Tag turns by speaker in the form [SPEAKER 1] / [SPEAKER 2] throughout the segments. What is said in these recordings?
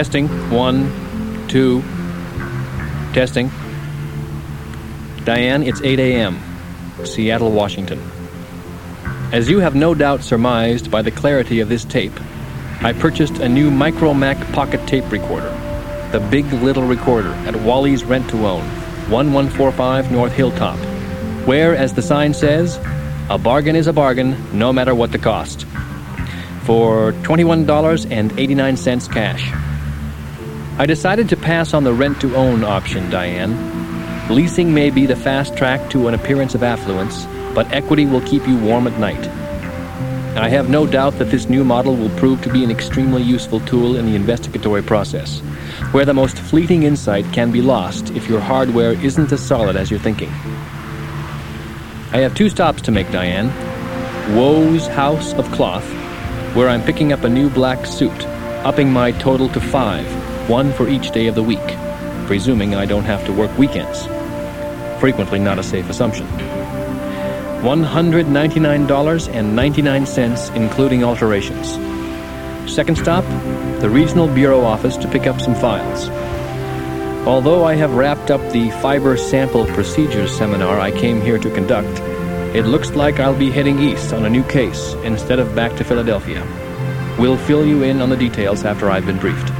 [SPEAKER 1] Testing. One, two. Testing. Diane, it's 8 a.m. Seattle, Washington. As you have no doubt surmised by the clarity of this tape, I purchased a new Micromac pocket tape recorder, the Big Little Recorder at Wally's Rent to Own, 1145 North Hilltop, where, as the sign says, a bargain is a bargain no matter what the cost. For $21.89 cash. I decided to pass on the rent to own option, Diane. Leasing may be the fast track to an appearance of affluence, but equity will keep you warm at night. I have no doubt that this new model will prove to be an extremely useful tool in the investigatory process, where the most fleeting insight can be lost if your hardware isn't as solid as you're thinking. I have two stops to make, Diane. Woe's House of Cloth, where I'm picking up a new black suit, upping my total to five, one for each day of the week, presuming I don't have to work weekends. Frequently not a safe assumption. $199.99, including alterations. Second stop, the Regional Bureau office to pick up some files. Although I have wrapped up the fiber sample procedures seminar I came here to conduct, it looks like I'll be heading east on a new case instead of back to Philadelphia. We'll fill you in on the details after I've been briefed.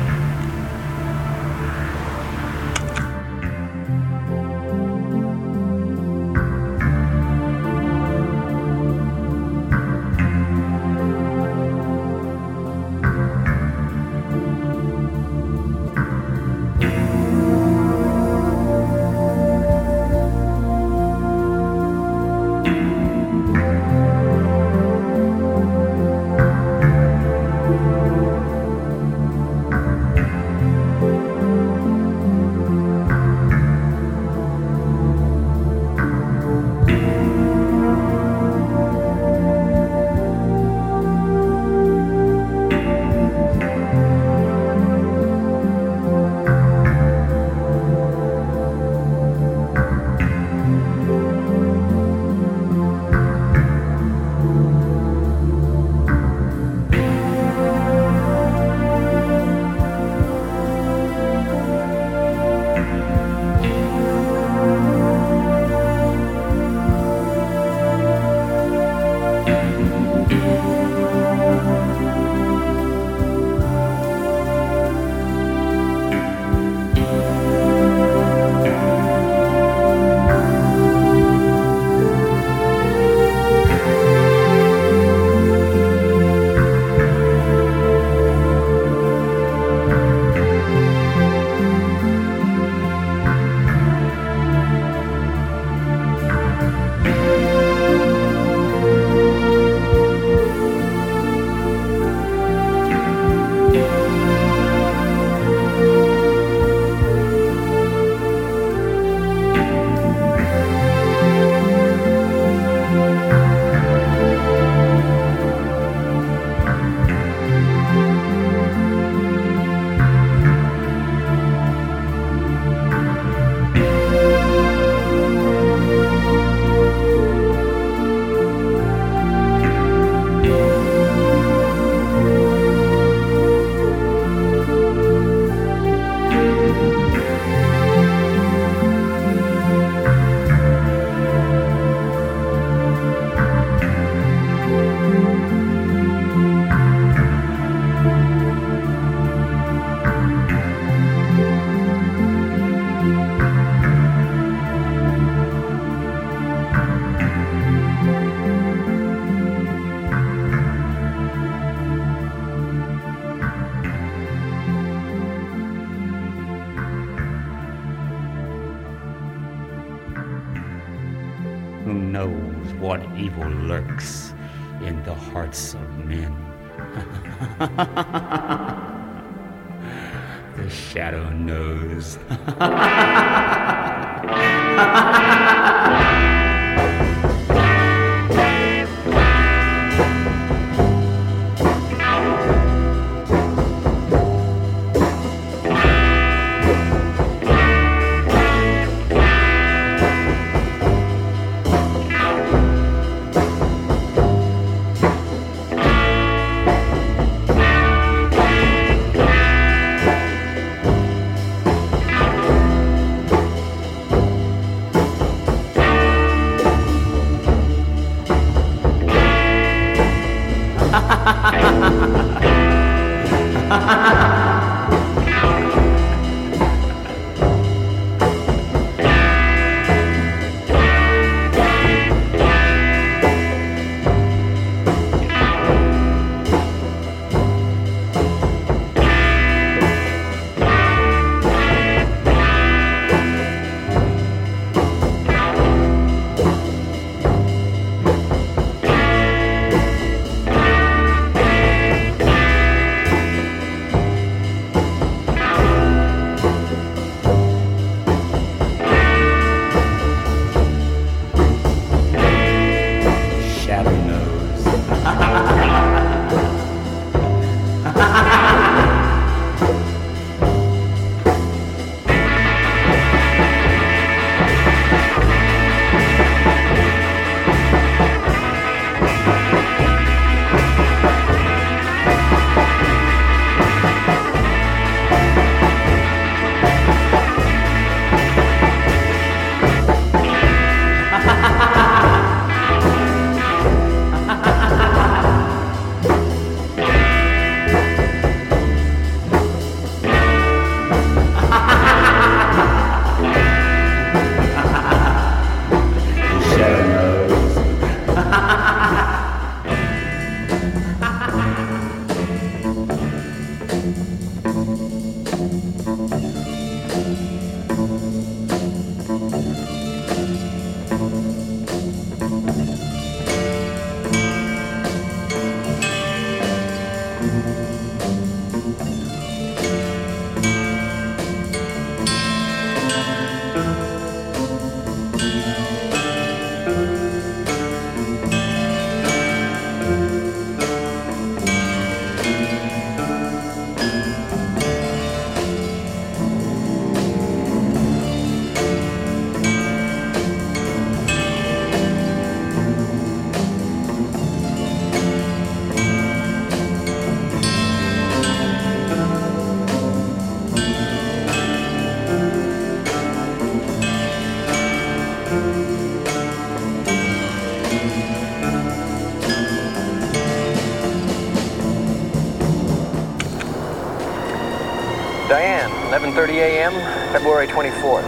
[SPEAKER 1] 11:30 a.m., February 24th.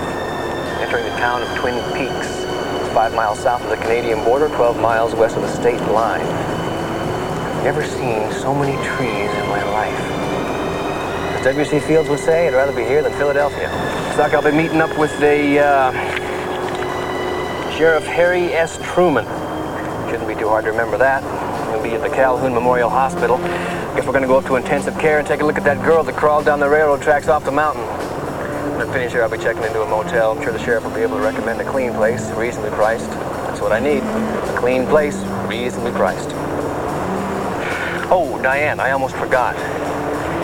[SPEAKER 1] Entering the town of Twin Peaks. Five miles south of the Canadian border, 12 miles west of the state line. I've never seen so many trees in my life. As W.C. Fields would say, I'd rather be here than Philadelphia. Like I'll be meeting up with the uh, Sheriff Harry S. Truman. Shouldn't be too hard to remember that. He'll be at the Calhoun Memorial Hospital. I guess we're gonna go up to intensive care and take a look at that girl that crawled down the railroad tracks off the mountain. When I finish here, I'll be checking into a motel. I'm sure the sheriff will be able to recommend a clean place, reasonably priced. That's what I need. A clean place, reasonably priced. Oh, Diane, I almost forgot.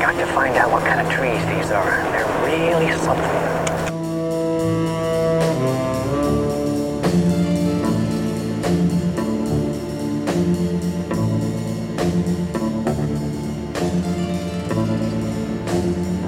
[SPEAKER 1] Got to find out what kind of trees these are. They're really something. Diane, I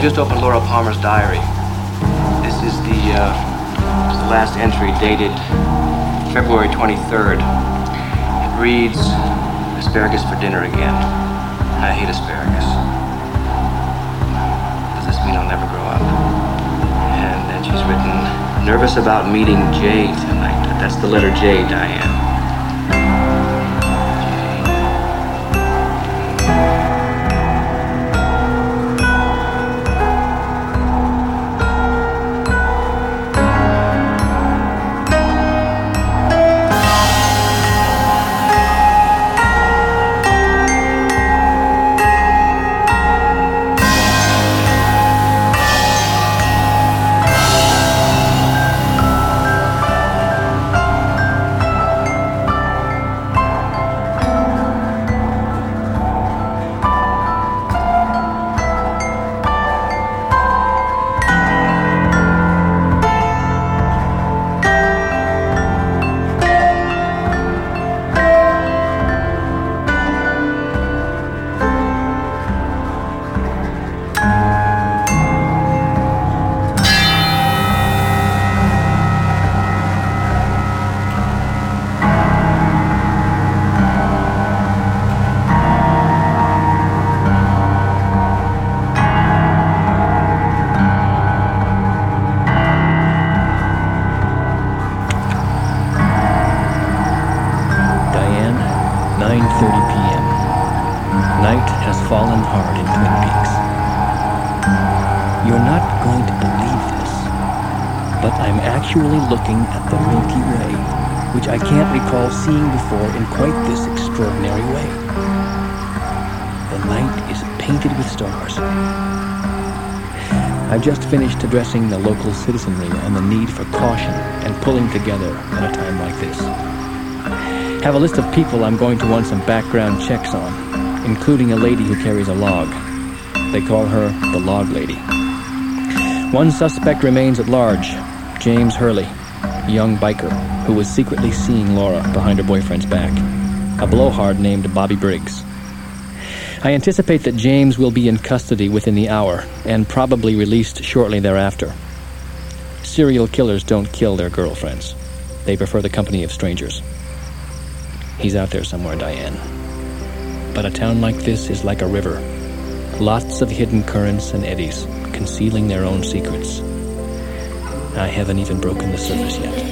[SPEAKER 1] just opened Laura Palmer's diary. This is the, uh, the last entry dated February 23rd. It reads, asparagus for dinner again. I hate asparagus. Does this mean I'll never grow up? And then she's written, nervous about meeting Jay tonight. That's the letter J, Diane. Before in quite this extraordinary way. The night is painted with stars. I've just finished addressing the local citizenry on the need for caution and pulling together at a time like this. Have a list of people I'm going to want some background checks on, including a lady who carries a log. They call her the Log Lady. One suspect remains at large James Hurley, young biker who was secretly seeing Laura behind her boyfriend's back, a blowhard named Bobby Briggs. I anticipate that James will be in custody within the hour and probably released shortly thereafter. Serial killers don't kill their girlfriends, they prefer the company of strangers. He's out there somewhere, Diane. But a town like this is like a river lots of hidden currents and eddies, concealing their own secrets. I haven't even broken the surface yet.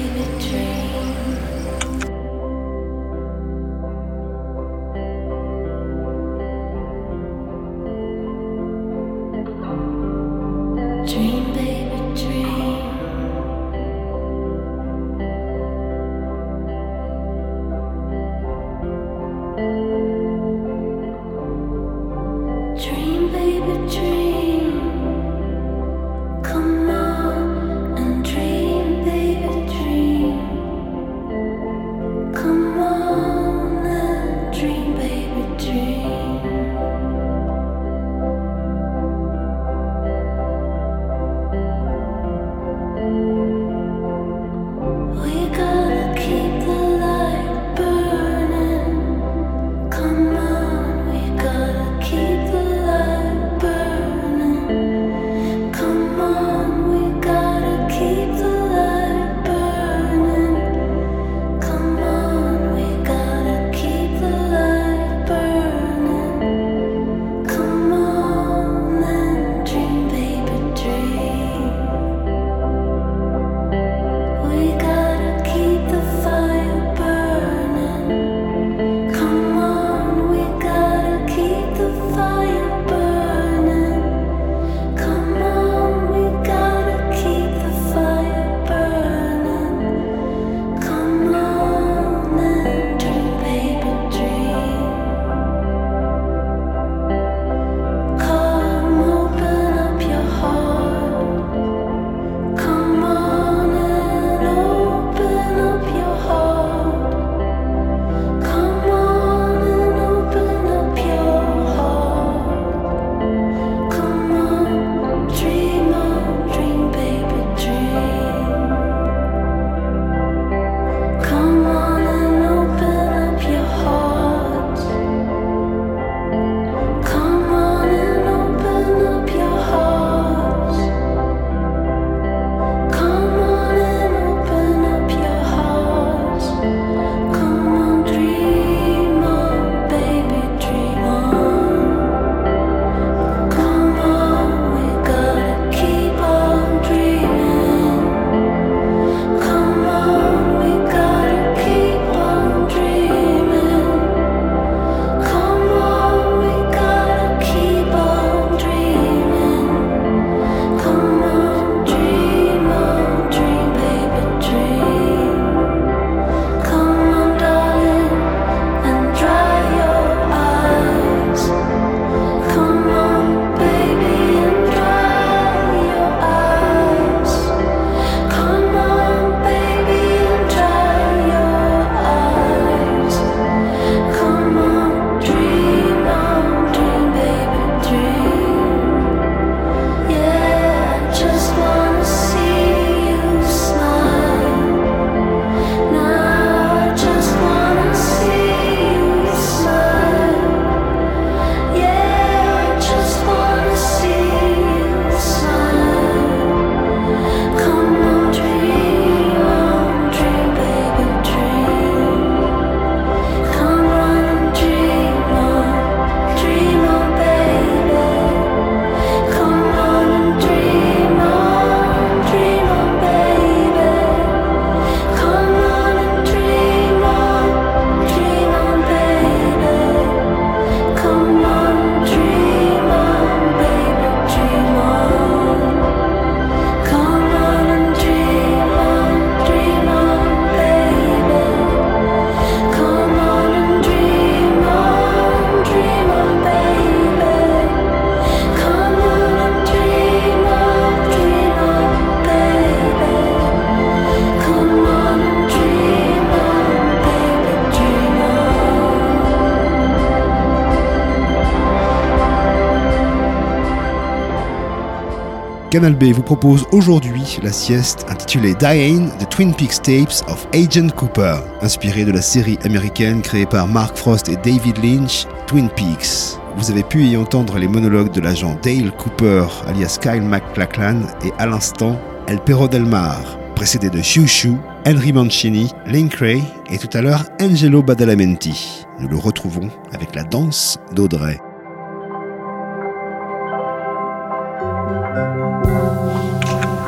[SPEAKER 2] Canal B vous propose aujourd'hui la sieste intitulée Diane, The Twin Peaks Tapes of Agent Cooper, inspirée de la série américaine créée par Mark Frost et David Lynch, Twin Peaks. Vous avez pu y entendre les monologues de l'agent Dale Cooper, alias Kyle MacLachlan, et à l'instant, El Perro del Mar, précédé de Shushu, Henry Mancini, Link Ray et tout à l'heure Angelo Badalamenti. Nous le retrouvons avec la danse d'Audrey.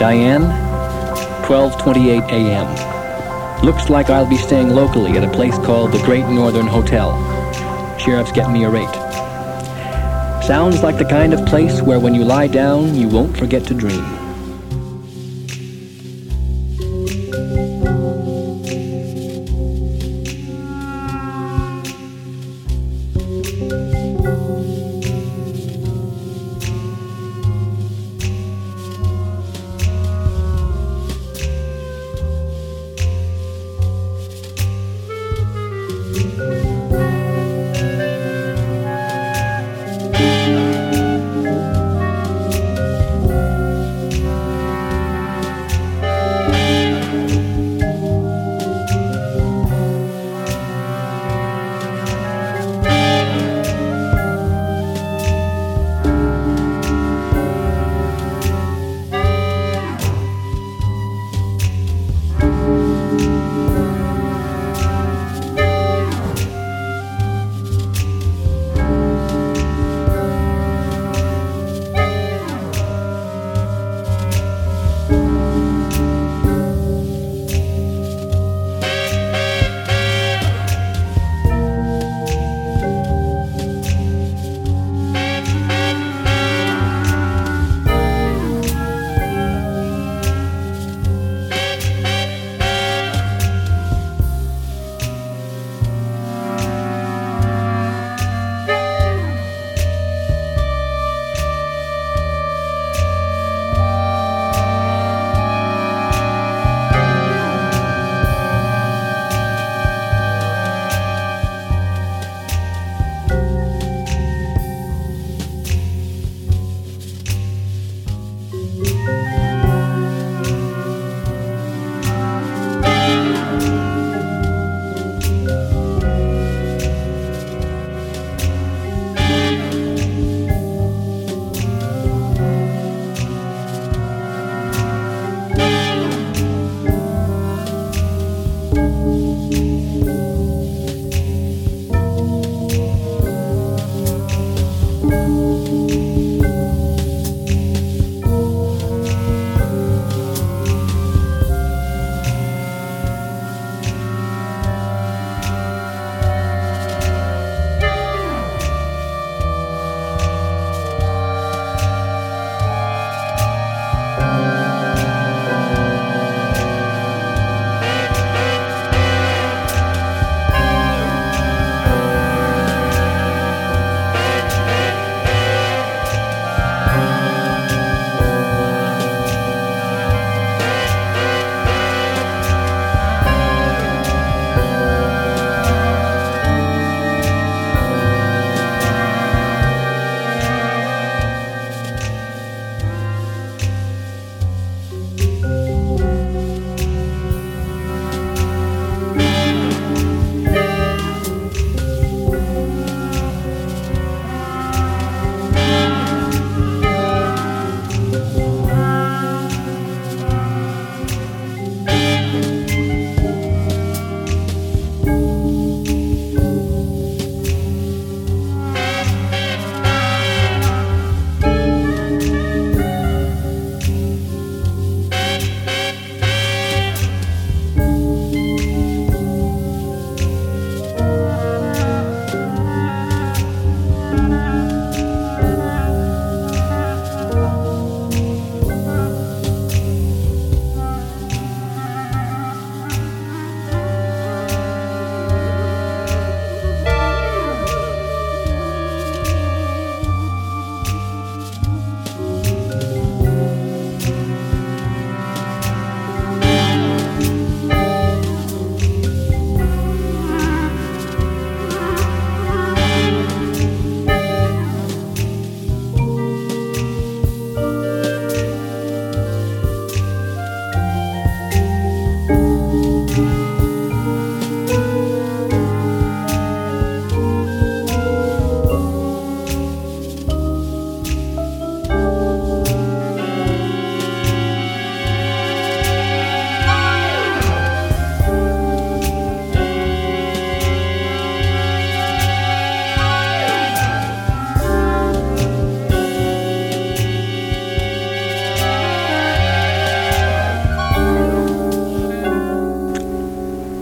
[SPEAKER 1] Diane, 12:28 a.m. Looks like I'll be staying locally at a place called the Great Northern Hotel. Sheriff's getting me a rate. Sounds like the kind of place where when you lie down, you won't forget to dream.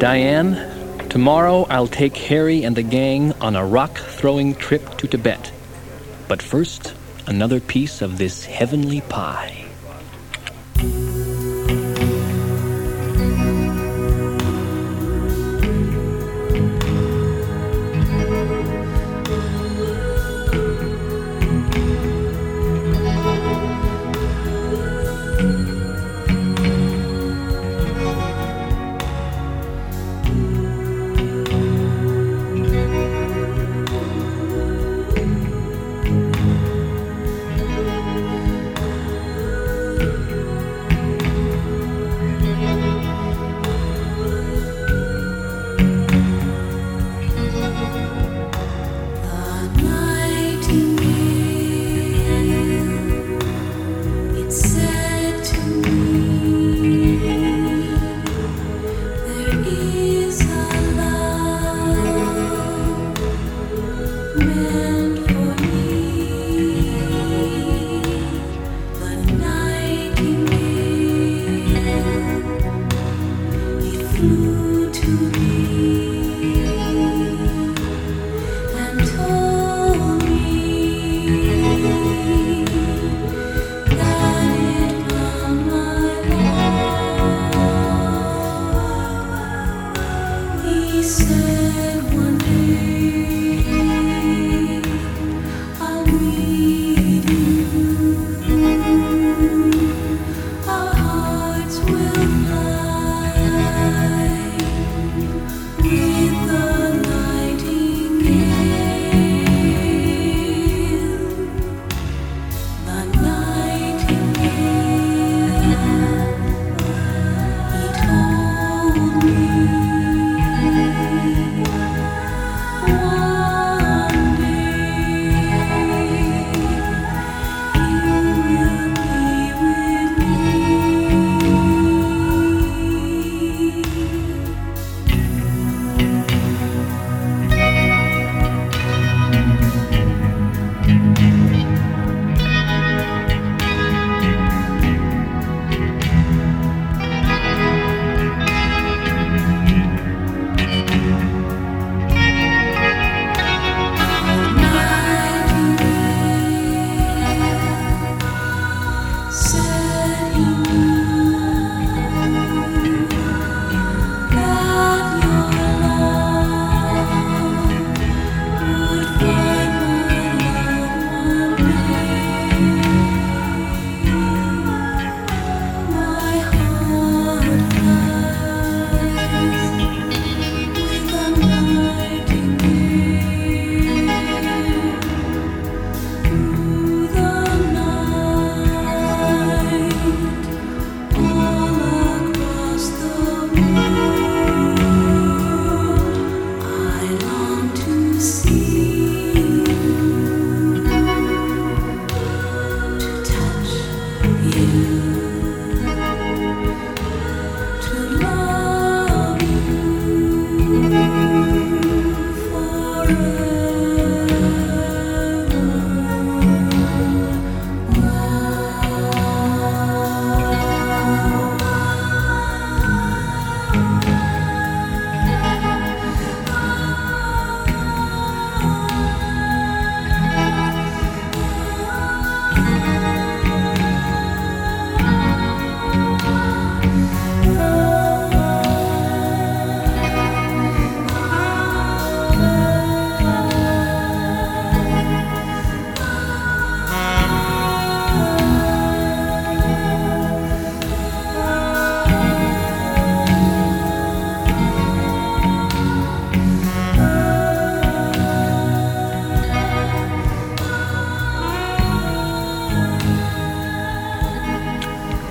[SPEAKER 3] Diane, tomorrow I'll take Harry and the gang on a rock throwing trip to Tibet. But first, another piece of this heavenly pie.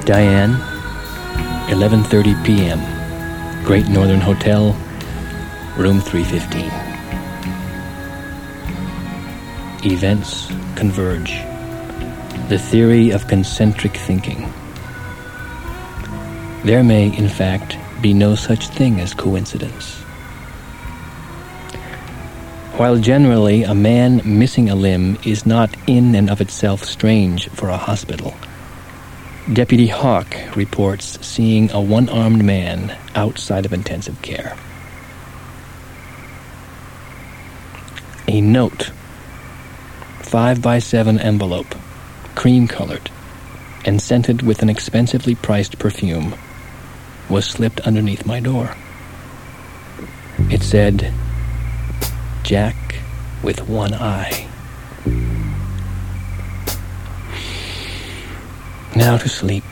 [SPEAKER 3] Diane, 11:30 p.m. Great Northern Hotel, room 315. Events converge. The theory of concentric thinking. There may, in fact, be no such thing as coincidence. While generally a man missing a limb is not in and of itself strange for a hospital,
[SPEAKER 4] Deputy Hawk reports seeing a one armed man outside of intensive care. A note, 5 by 7 envelope, cream colored, and scented with an expensively priced perfume, was slipped underneath my door. It said, Jack with one eye. Now to sleep,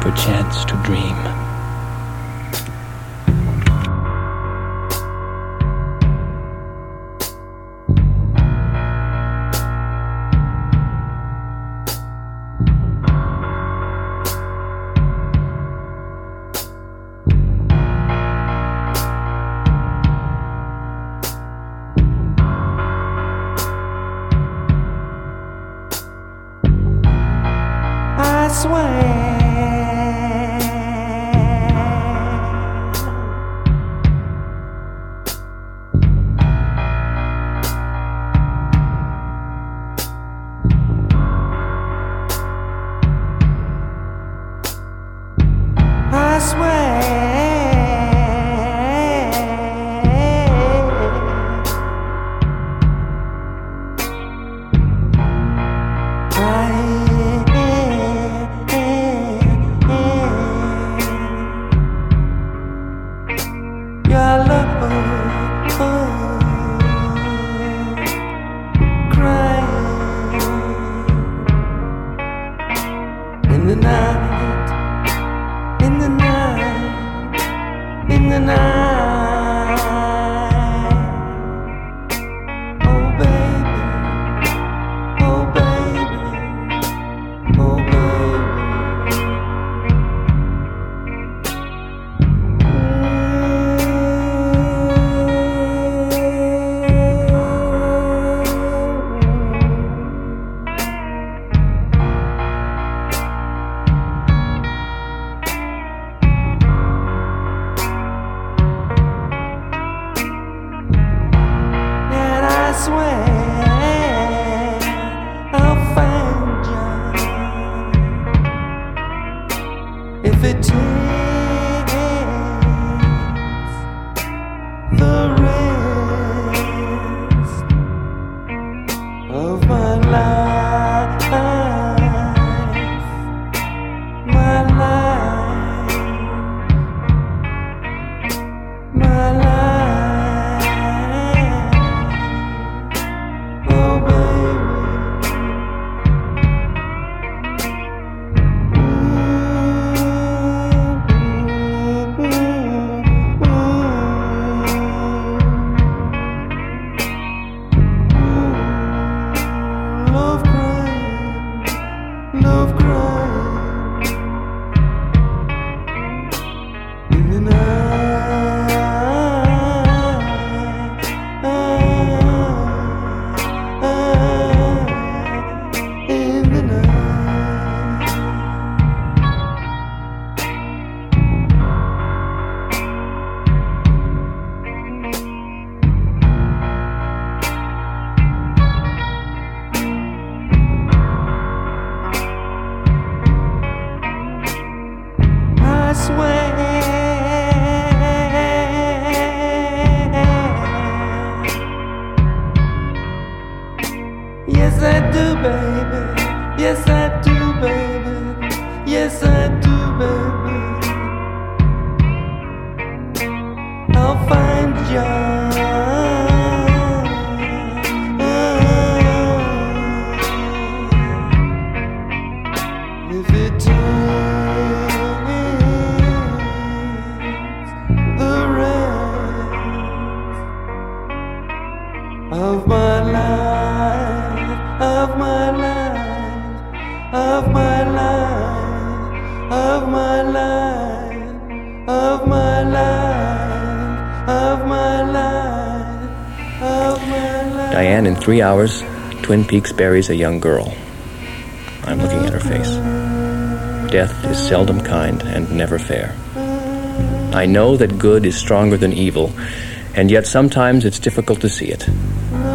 [SPEAKER 4] perchance to dream. Hours, Twin Peaks buries a young girl. I'm looking at her face. Death is seldom kind and never fair. I know that good is stronger than evil, and yet sometimes it's difficult to see it,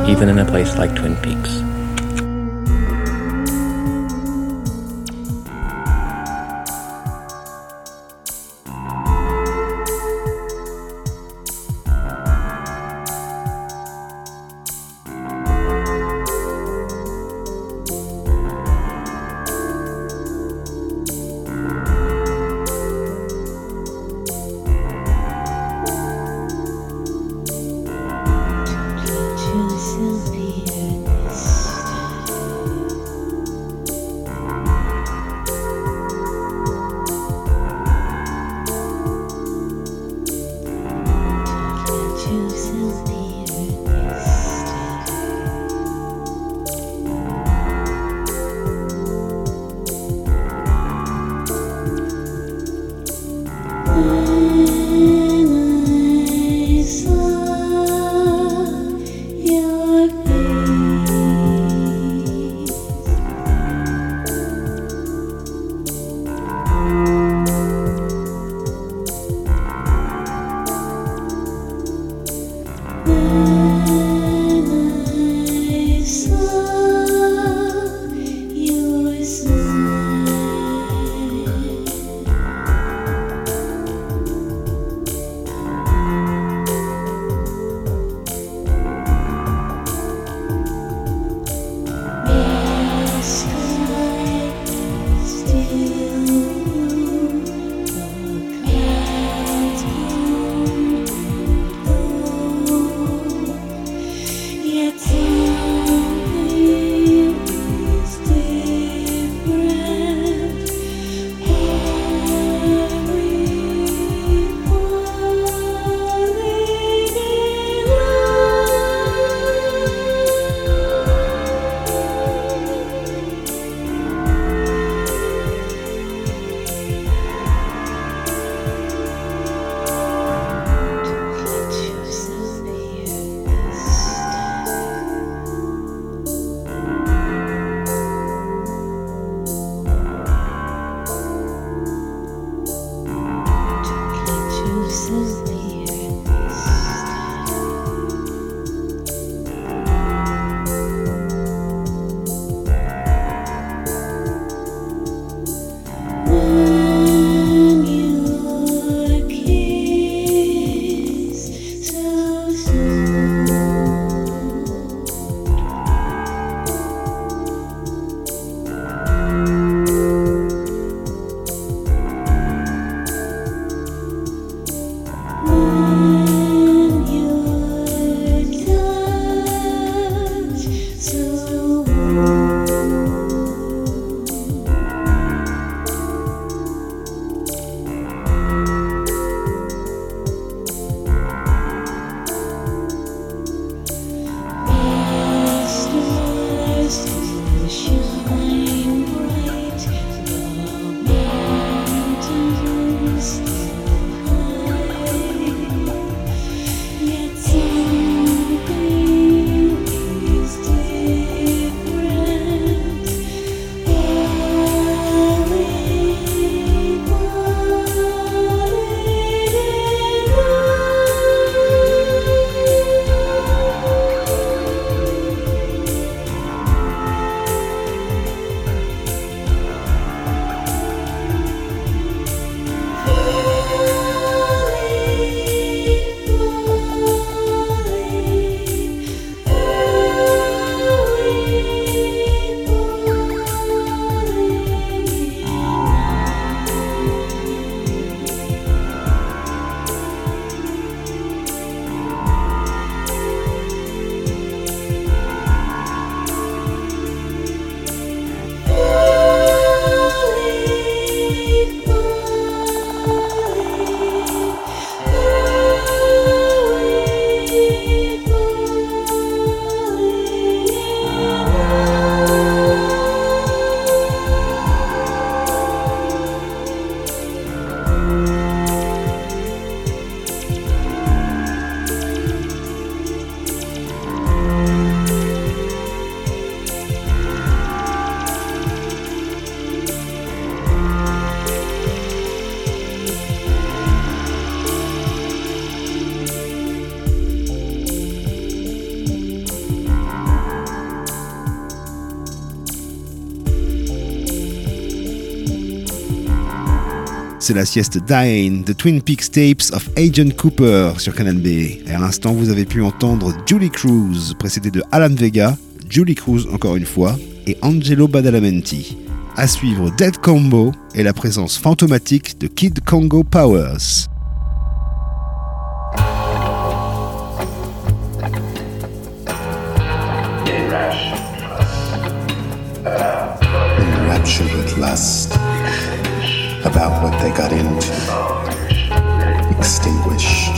[SPEAKER 4] even in a place like Twin Peaks.
[SPEAKER 2] C'est la sieste Dine, The Twin Peaks Tapes of Agent Cooper sur Canal B. Et à l'instant, vous avez pu entendre Julie Cruz, précédé de Alan Vega, Julie Cruz encore une fois, et Angelo Badalamenti. À suivre Dead Combo et la présence fantomatique de Kid Congo Powers.
[SPEAKER 5] About what they got into. Extinguished.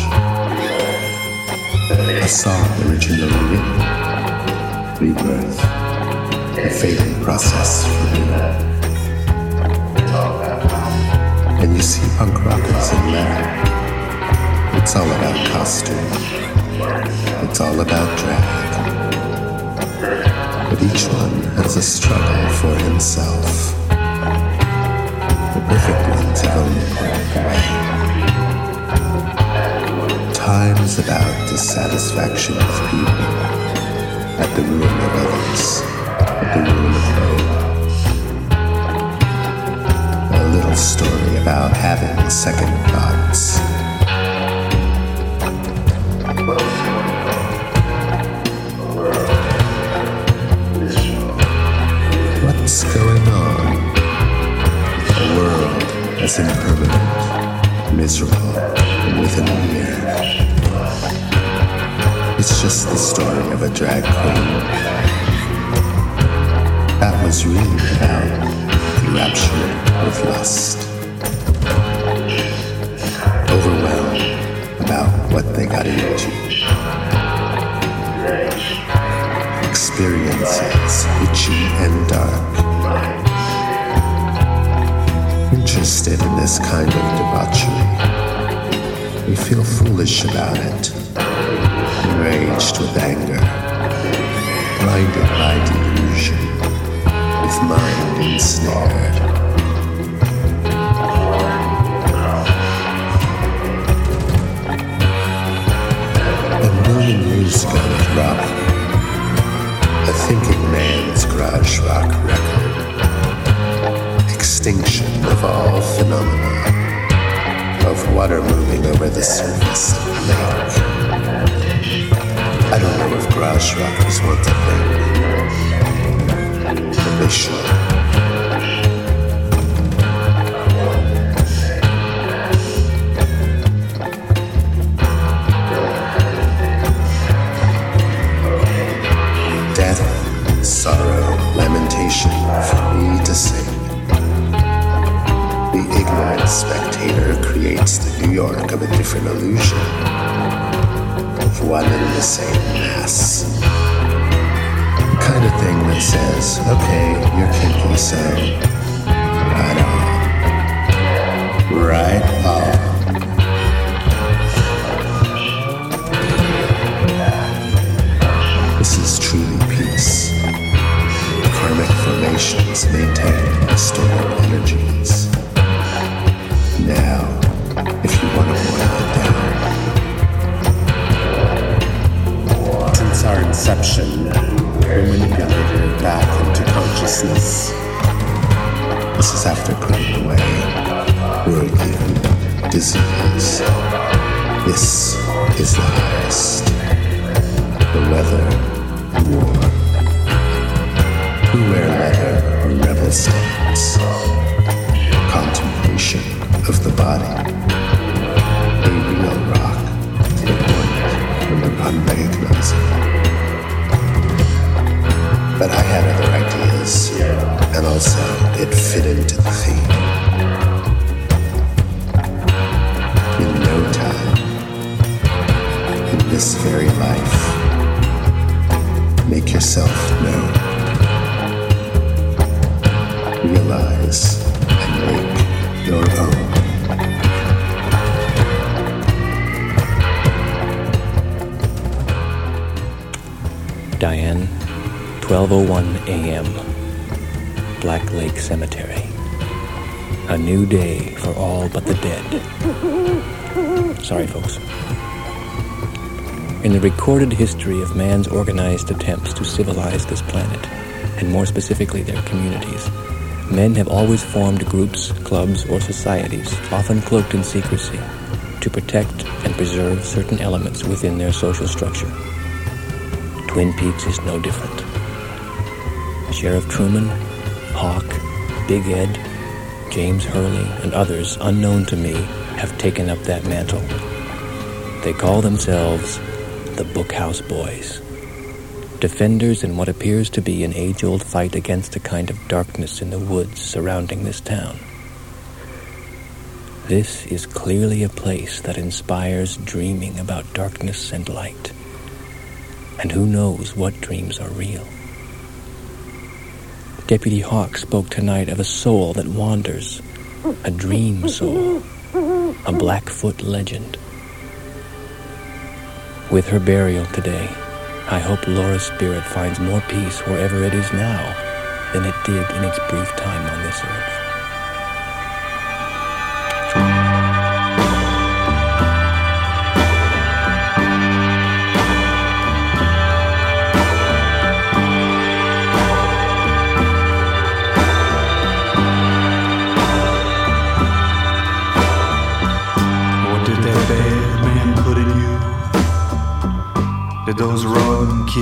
[SPEAKER 5] A song originally written. Rebirth. A fading process for me. And you see punk rockers in there. It's all about costume. It's all about drag. But each one has a struggle for himself perfect ones have only Time is about dissatisfaction of people at the ruin of others, at the ruin of both. A little story about having second thoughts. What's going on? As impermanent, miserable, within a year. It's just the story of a drag queen. That was really about enraptured with lust. Overwhelmed about what they got into. Experiences itchy and dark interested in this kind of debauchery. We feel foolish about it, enraged with anger, blinded by delusion, with mind ensnared. A million years ago Rock, a thinking man's garage rock record extinction of all phenomena of water moving over the surface of the lake. I don't know if garage rockers want to think, but they should. Death, sorrow, lamentation for me to say. Ignorant spectator creates the New York of a different illusion, of one and the same mass. The kind of thing that says, okay, you're kinky, so right on. Right on. This is truly peace. Karmic formations maintain the stored energies. Inception, we're manipulated back into consciousness. This is after putting away worldview, disease. This is the highest. The weather, war. Who wear leather or rebel stance? Contemplation of the body. A real rock, but one from an unrecognizable. But I had other ideas, and also it fit into the theme. In no time, in this very life, make yourself known. Realize and make your own.
[SPEAKER 1] Diane, 12:01 a.m. Black Lake Cemetery. A new day for all but the dead. Sorry, folks. In the recorded history of man's organized attempts to civilize this planet, and more specifically their communities, men have always formed groups, clubs, or societies, often cloaked in secrecy, to protect and preserve certain elements within their social structure. Twin Peaks is no different. Sheriff Truman, Hawk, Big Ed, James Hurley, and others unknown to me have taken up that mantle. They call themselves the Bookhouse Boys. Defenders in what appears to be an age old fight against a kind of darkness in the woods surrounding this town. This is clearly a place that inspires dreaming about darkness and light. And who knows what dreams are real? Deputy Hawk spoke tonight of a soul that wanders, a dream soul, a Blackfoot legend. With her burial today, I hope Laura's spirit finds more peace wherever it is now than it did in its brief time on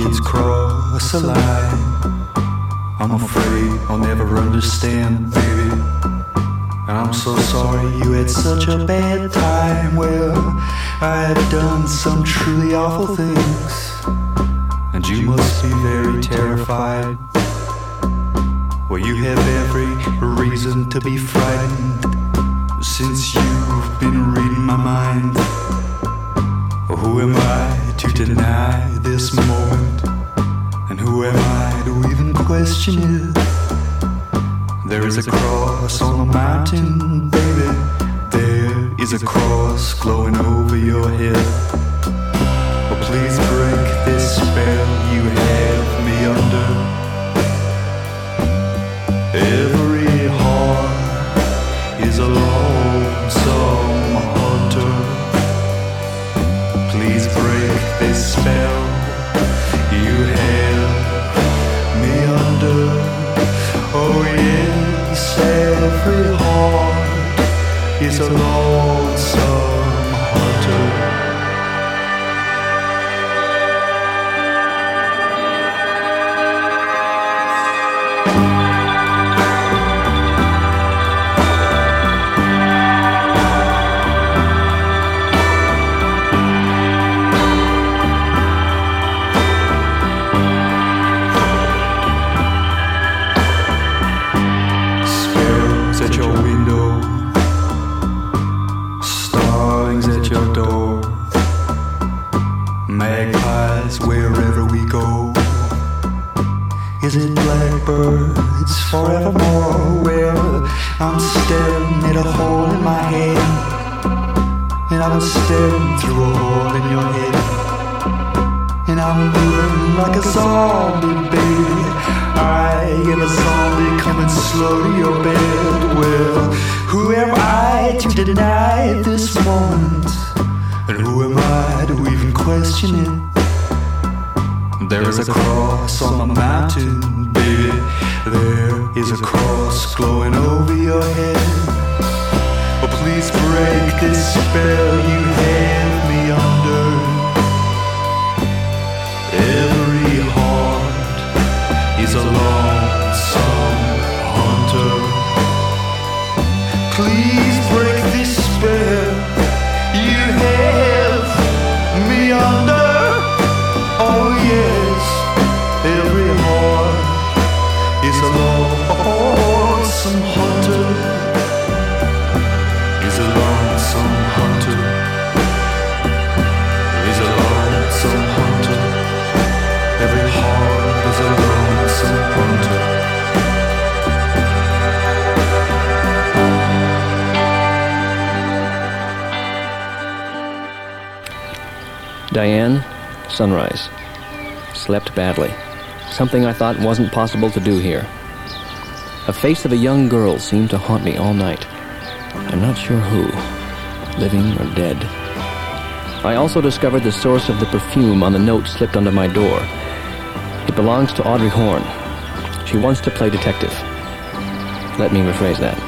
[SPEAKER 6] kids cross a line? I'm afraid I'll never understand, baby. And I'm so sorry you had such a bad time. Well, I have done some truly awful things. And you must be very terrified. Well, you have every reason to be frightened since you've question it? There is a cross on the mountain, baby. There is a cross glowing over your head. Oh, please break this spell you have me under. Every heart is a lonesome hunter. Please break this spell you have every heart. Is a
[SPEAKER 1] sunrise. Slept badly. Something I thought wasn't possible to do here. A face of a young girl seemed to haunt me all night. I'm not sure who, living or dead. I also discovered the source of the perfume on the note slipped under my door. It belongs to Audrey Horne. She wants to play detective. Let me rephrase that.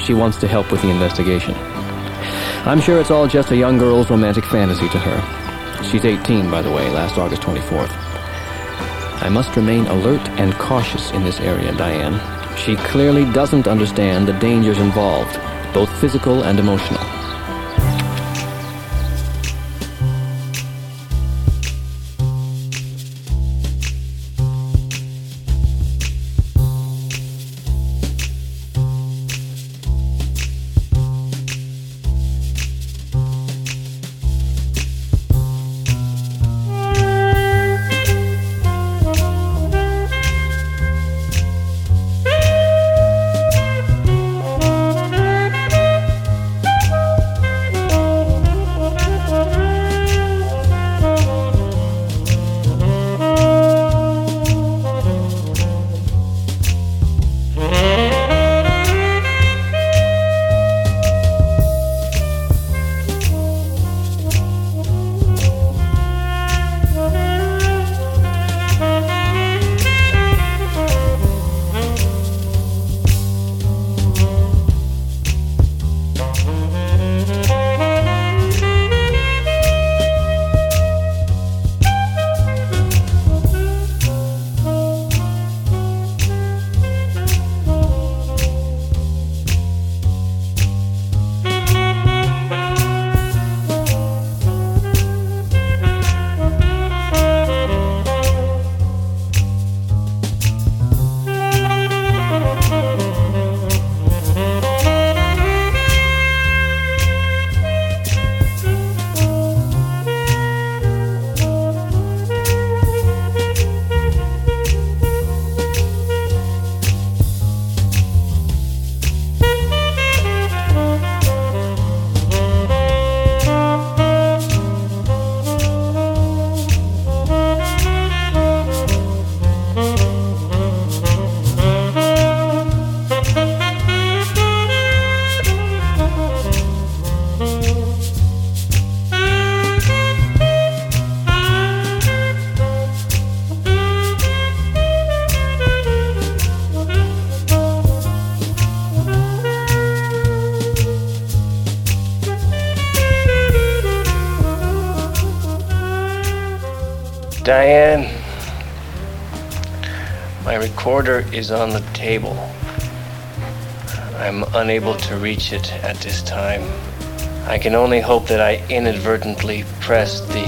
[SPEAKER 1] She wants to help with the investigation. I'm sure it's all just a young girl's romantic fantasy to her. She's 18, by the way, last August 24th. I must remain alert and cautious in this area, Diane. She clearly doesn't understand the dangers involved, both physical and emotional.
[SPEAKER 7] Diane, my recorder is on the table. I'm unable to reach it at this time. I can only hope that I inadvertently pressed the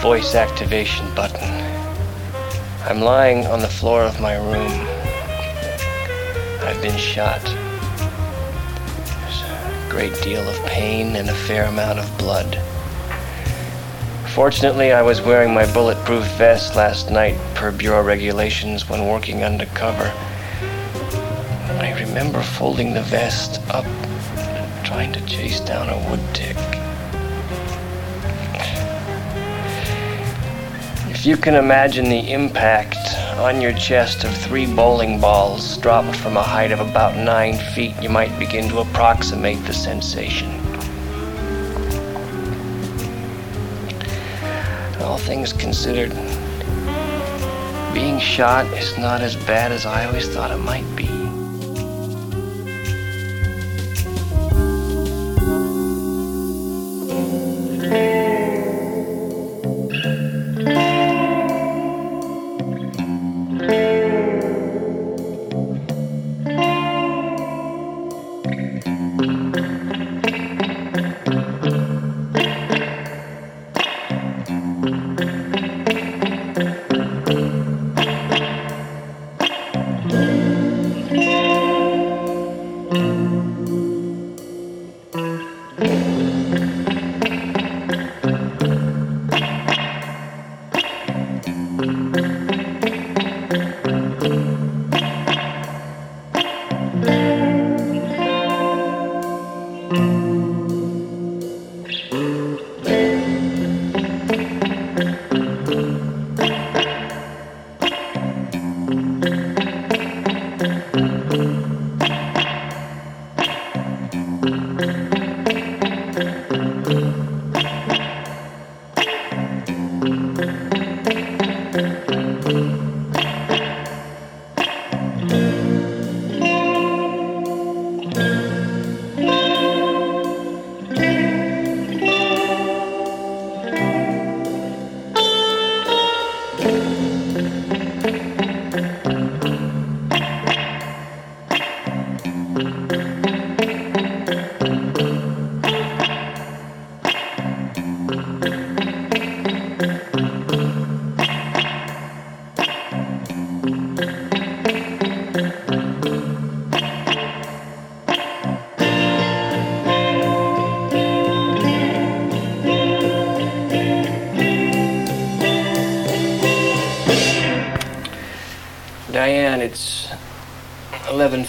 [SPEAKER 7] voice activation button. I'm lying on the floor of my room. I've been shot. There's a
[SPEAKER 1] great deal of pain and a fair amount of blood. Fortunately, I was wearing my bulletproof vest last night per Bureau regulations when working undercover. I remember folding the vest up and trying to chase down a wood tick. If you can imagine the impact on your chest of three bowling balls dropped from a height of about nine feet, you might begin to approximate the sensation. All things considered, being shot is not as bad as I always thought it might be.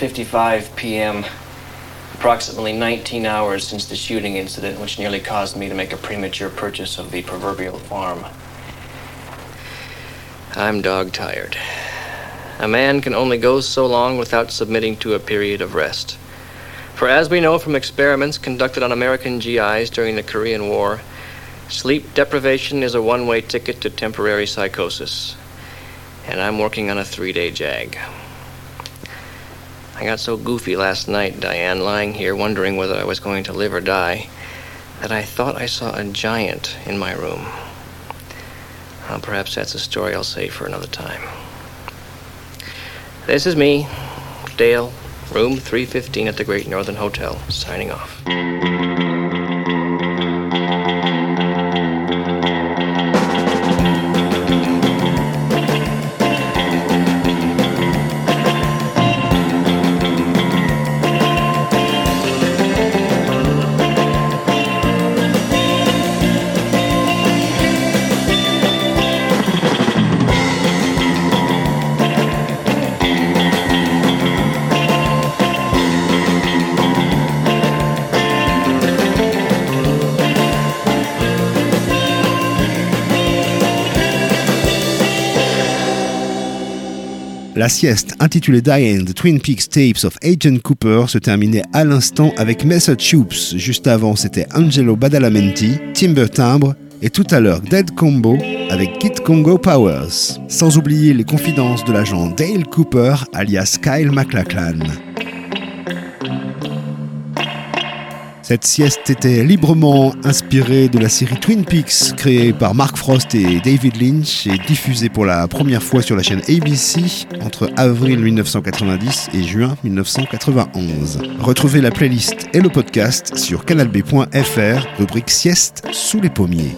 [SPEAKER 1] 11:55 p.m. Approximately 19 hours since the shooting incident, which nearly caused me to make a premature purchase of the proverbial farm. I'm dog tired. A man can only go so long without submitting to a period of rest. For as we know from experiments conducted on American GIs during the Korean War, sleep deprivation is a one way ticket to temporary psychosis and I'm working on a three day jag. I got so goofy last night, Diane, lying here wondering whether I was going to live or die, that I thought I saw a giant in my room. Well, perhaps that's a story I'll save for another time. This is me, Dale, room 315 at the Great Northern Hotel, signing off.
[SPEAKER 2] La sieste intitulée Diane, The Twin Peaks Tapes of Agent Cooper se terminait à l'instant avec Method Choops. Juste avant, c'était Angelo Badalamenti, Timber Timbre et tout à l'heure Dead Combo avec Kid Congo Powers. Sans oublier les confidences de l'agent Dale Cooper alias Kyle MacLachlan. Cette sieste était librement inspirée de la série Twin Peaks créée par Mark Frost et David Lynch et diffusée pour la première fois sur la chaîne ABC entre avril 1990 et juin 1991. Retrouvez la playlist et le podcast sur canalb.fr, rubrique sieste sous les pommiers.